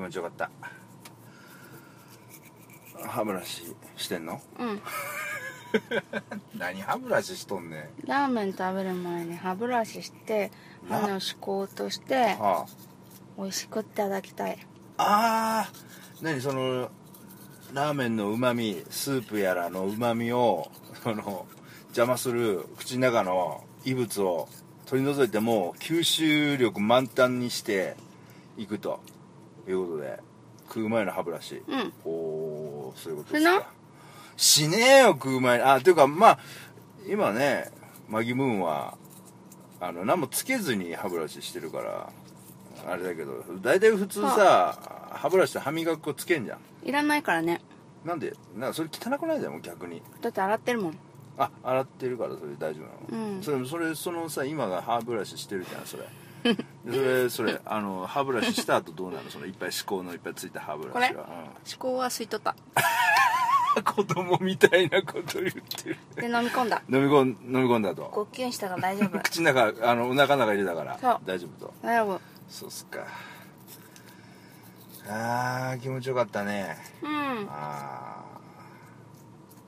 気持ちよかった。歯ブラシしてんの？うん。何歯ブラシしとんねん。ラーメン食べる前に歯ブラシしてな。歯の歯垢としては美味しくいただきたい。ああー。何そのラーメンのうまみスープやらのうまみをその邪魔する口の中の異物を取り除いても吸収力満タンにしていくということで食う前の歯ブラシ。うん。おおそういうことですか。しねえよ食う前。にあというかまあ今ねマギムーンはあの何もつけずに歯ブラシしてるからあれだけど大体普通さ歯ブラシって歯磨き粉つけんじゃん。いらないからね。なんでなんかそれ汚くないだよ逆に。だって洗ってるもん。あ洗ってるからそれ大丈夫なの、うん。それそれそのさ今が歯ブラシしてるじゃんそれ。でそれそれあの歯ブラシした後どうなの？そのいっぱい歯垢のいっぱいついた歯ブラシは、歯垢は吸い取った。うん、子供みたいなこと言ってる。で飲み込んだ。飲み込ん飲み込んだと呼吸したから大丈夫。口の中あのお腹の中入れたから。大丈夫と。大丈夫。そうっすか。あー気持ちよかったね。うん。あ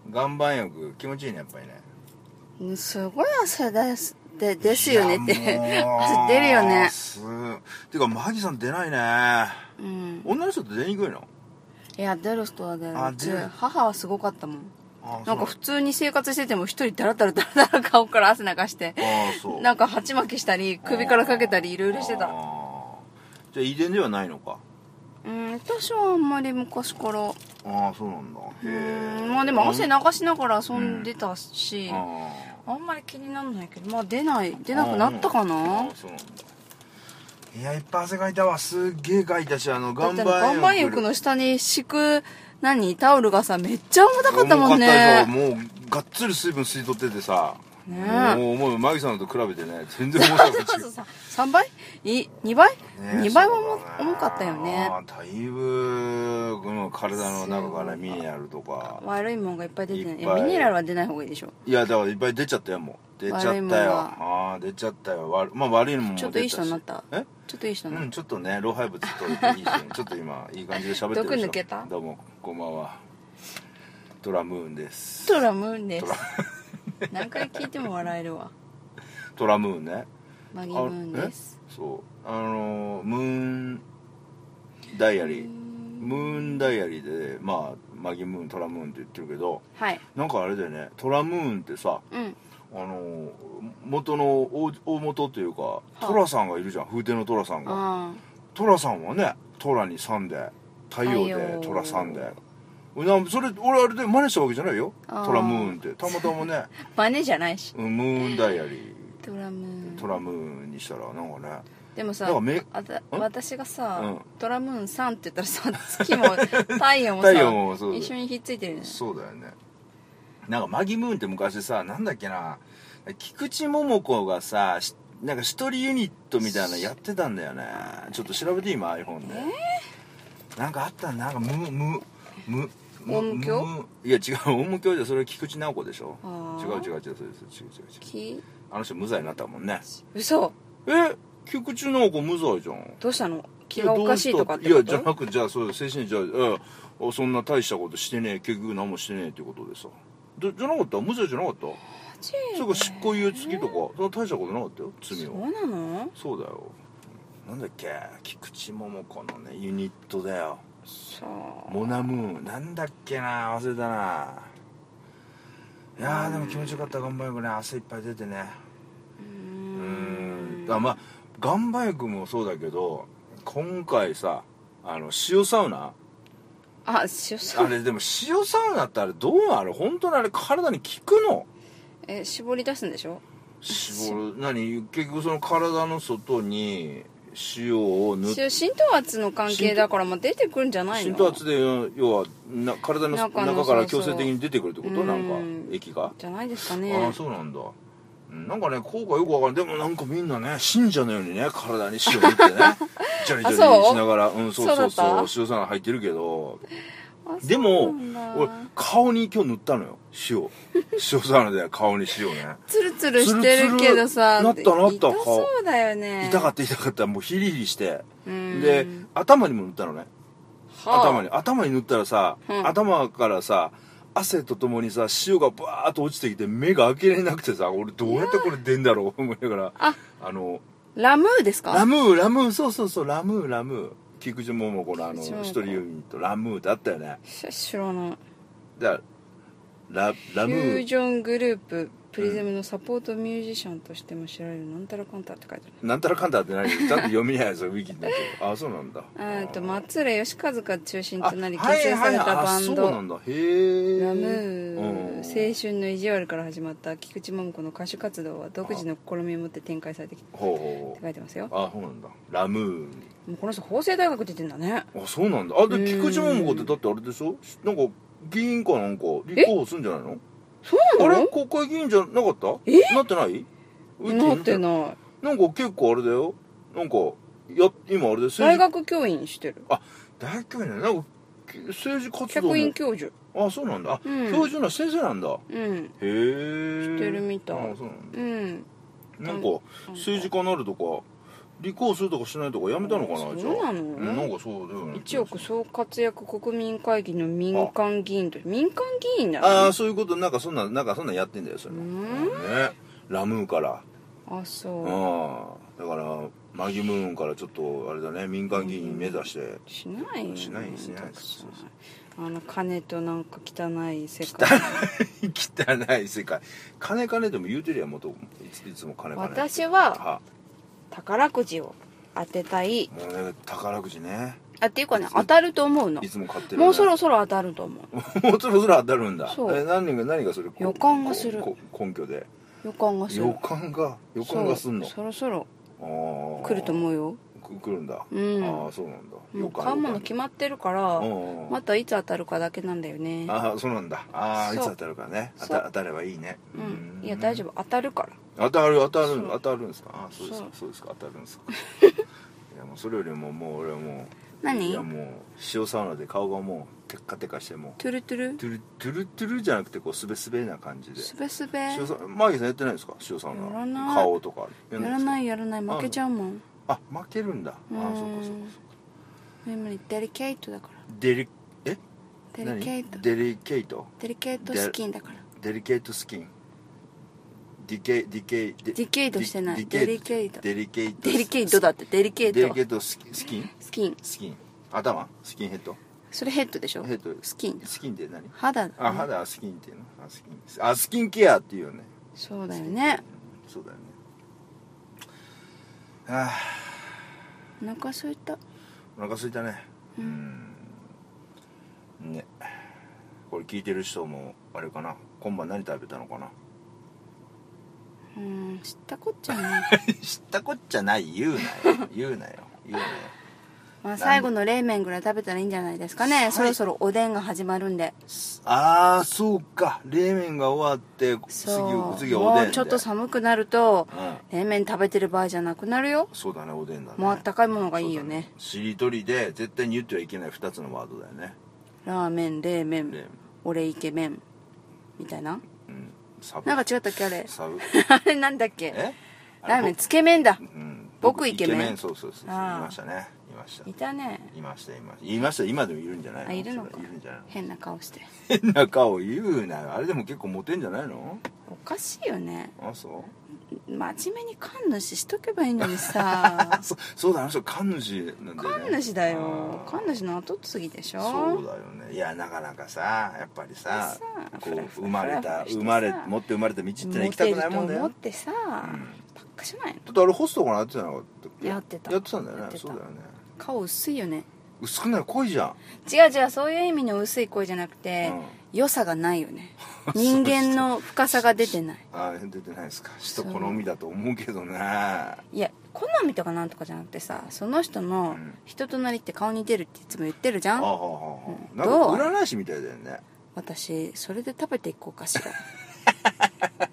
ー。岩盤浴気持ちいいねやっぱりね。うんすごい汗ですでですよねって。出 るよね。すてかマギさん出ないね。うん。女の人って出にくいの？いや出る人は出る。あ出る。母はすごかったもん。あなんか普通に生活してても一人ダラダラダラダラ顔から汗流して。なんか鉢巻きしたり首からかけたりいろいろしてた。じゃあ遺伝ではないのか？うん私はあんまり昔から。ああそうなんだ。うへえんまあでも汗流しながら遊んでたし、ああんまり気にならないけどまあ出ない出なくなったかあな？うなん。だいやいっぱい汗かいたわ。すっげえかいたしあの岩盤岩盤浴の下に敷く何？タオルがさめっちゃ重たかったもん重かったねもうがっつり水分吸い取っててさねえ。もうもうマギさんと比べてね全然重たく違 そううさ3倍？い2倍、ね2倍は重重かったよね。だいぶこの体の中からミネラルとか。悪いもんがいっぱい出てない。いミネラルは出ない方がいいでしょ。いやだからいっぱい出ちゃったよもう。出ちゃったよ。がああ出ちゃったよ。悪まあ悪いのもちょっといい人になった？え？ちょっといい人になっうんちょっとね老廃物取れていい人に。ちょっと今いい感じで喋ってる毒抜けた？どうもこんばんは。ドラムーンです。たトラムーンです 何回聞いても笑えるわ。トラムーンね。マギムーンです。そう。あのムーンダイアリー。ムーンダイアリーでまあマギムーントラムーンって言ってるけどはい。なんかあれだよね。トラムーンってさうん。あの元の大大元というかトラさんがいるじゃん。風天のトラさんが。あトラさんはねトラにさんで太陽で太陽。トラさんでなそれ俺あれで真似したわけじゃないよ。トラムーンって。たまたまね。あ 真似じゃないし。うんムーンダイアリー。トラムーン。トラムーンにしたらなんかね。でもさ私がさ、うん。トラムーンさんって言ったらさ月も 太陽もさもそう一緒にひっついてるよね。そうだよね。なんかマギムーンって昔さなんだっけな。菊池桃子がさしなんか一人ユニットみたいなのやってたんだよね。ちょっと調べて今 iPhone で、なんかあったんなんかムムムムオウム教ムいや違うオウム教じゃそれ菊池直子でしょ。違う違う違うそう違う違う。違うきあの人無罪になったもんね。嘘。え？菊池直子無罪じゃん。どうしたの？気がおかしいとかってこいやじゃとなくじゃあそう精神じゃああそんな大したことしてねえ結局何もしてねえってことでさ。でじゃなかった？無罪じゃなかった？それから執行猶予付きとか？そんな大したことなかったよ罪そうはなの？そうだよ。なんだっけ？菊池桃子のねユニットだよさモナムーン。なんだっけな忘れたな。いやーでも気持ちよかった。岩盤浴ね。汗いっぱい出てね。あううん。あまあ岩盤浴もそうだけど今回さあの塩サウナ？あしそあれでも塩サウナってあれどうあれ本当にあれ体に効くの？え絞り出すんでしょ？絞る。何？結局その体の外に塩を塗っし浸透圧の関係だからまあ出てくるんじゃないの？浸透圧で要はな体の中から強制的に出てくるってこと？うん。なんか液が？じゃないですかああねそうなんだ。うんなんかね効果よくわかるでもなんかみんなね信者のようにね体に塩塗ってね。ジャリジャリしながら。う？んそうそうそう。塩サウナ入ってるけど。あでも俺顔に今日塗ったのよ。塩。塩サウナで顔に塩ね。ツルツルしてるけどさなったなった痛そうだよね。痛かった痛かった。もうヒリヒリして。うん。で頭にも塗ったのね。はあ。頭に。頭に塗ったらさ、うん。頭からさ汗とともにさ塩がバーッと落ちてきて目が開けれなくてさ俺どうやってこれ出んだろう思いながら。あ。あのラムーですか？ラムーラムーそうそうそうラムーラムー菊池桃子のあの一人ユニットラムーってあったよね。し知らな。いだララムフューージョングループプリズムのサポートミュージシャンとしても知られるなんたらかんたって書いてある。なんたらかんたって何？ちゃんと読みないやつウィキになってるあそうなんだ。えっと松浦義和が中心となり結成されたバンド。ラムうんー。青春の意地悪から始まった菊池桃子の歌手活動は独自の試みを持って展開されてきたって書いてますよ。うあそうなんだ。ラムーもうこの人法政大学出てんだね。あそうなんだ。あでうん菊池桃子ってだってあれでしょ？なんか議員かなんか立候補するんじゃないの？そうなの？あれ？国会議員じゃなかった？え？なってない？なっていない。なんか結構あれだよ。なんかや今あれで大学教員してる。あ大学教員ねなんか政治活動客も員教授。あそうなんだ、あうん。教授な先生なんだ。へうん。えしてるみたい。あそうなんだ。うん。なんか政治家になるとか立候補するとかしないとかやめたのかなそうじゃあ。なの？んなんかそうだよね。一億総活躍国民会議の民間議員と民間議員だああねそういうことなんかそんななんかそんなんやってんだよそれも。うん。ね。ラムーから。あそう。ああだからマギムーンからちょっとあれだね民間議員目指して。しないよしないしないめんどくさいあの金となんか汚い世界。汚い世界。金金でも言うてるやんもといついつも金金私はあ宝くじを当てたい。もうね宝くじね。あっていうかね当たると思うの。いつも買ってる、ね、もうそろそろ当たると思う。もうそろそろ当たるんだ。そう。え何が何がそれこ予感がする。根拠で。予感がする。予感が予感がすんの？そろそろ来ると思うよ。く来るんだ、うん。ああそうなんだ。もう買うもの決まってるからうんうんまたいつ当たるかだけなんだよね。ああそうなんだ。ああいつ当たるかね。当た当たればいいね。うん。いや大丈夫。当たるから。当たる当たる当たるんですか？あそうですか。そそうですか。当たるんですか。いやもうそれよりももう俺はもう何？いやもう塩サウナで顔がもうテッカテカしてもうトゥルトゥル？トゥルトゥルトゥルじゃなくてこうスベスベな感じで。スベスベ？塩サマーギーさんやってないんですか？塩サウナ。顔とか。やらいないやらない。負けちゃうもんあ負けるんだ。あそうかそうかそうか。でもねデリケートだから。デリえ？デリケート。何？デリケート？デリケートスキンだから。デリケートスキン。ディケディケデディケートしてない。デリケート。デリケート。デリケートだってデリケデリケートスキン？スキン。スキン。スキン頭？スキンヘッド？それヘッドでしょ？ヘッド。スキン。スキンって何？肌だね。あ肌はスキンっていうの？あスキンあスキンケアっていうよね。そうだよね。そうだよね。あお腹空いた。ーお腹空いたね。うん。ね。これ聞いてる人もあれかな。今晩何食べたのかな。うん知ったこっちゃない。知ったこっちゃない。言うなよ。言うなよ。言うなよまあ最後の冷麺ぐらい食べたらいいんじゃないですかね。そろそろおでんが始まるんで。ああそうか。冷麺が終わって次次はおでんで。もうちょっと寒くなるとうん。冷麺食べてる場合じゃなくなるよ。そうだねおでんだね。もうあったかいものがいいよね。しりとりで絶対に言ってはいけない2つのワードだよね。ラーメン冷麺冷俺イケメンみたいな。うん。サブ。なんか違ったっけあれ？あれなんだっけ？え？ラーメンつけ麺だ。うん。僕イケメンそうそうそうそう。言いましたねました。いたね。言いました言いました。言いました今でもいるんじゃないの？あいるのか。いるんじゃないの？変な顔して。変な顔言うなよ。あれでも結構モテんじゃないの？おかしいよね。あそう？真面目に神主しとけばいいのにさ。そそうだあの人神主なんだよね。神主だよ。神主の後継ぎでしょ？そうだよね。いやなかなかさやっぱりささこう生まれた生まれ持って生まれた道ってのは行きたくないもんだよ。モテると思ってさ、ん。ばっかじゃないの？だってあれホストかな？やってたの？やってた。やってたんだよね。そうだよね顔薄いよね。薄くない濃いじゃん。違う違うそういう意味の薄い声じゃなくて、良さがないよね。人間の深さが出てない。ああ出てないですか。人好みだと思うけどねいや好みとかなんとかじゃなくてさその人のん。人となりって顔に出るっていつも言ってるじゃん、ああはあはあなんどう？か占い師みたいだよね。私それで食べていこうかしら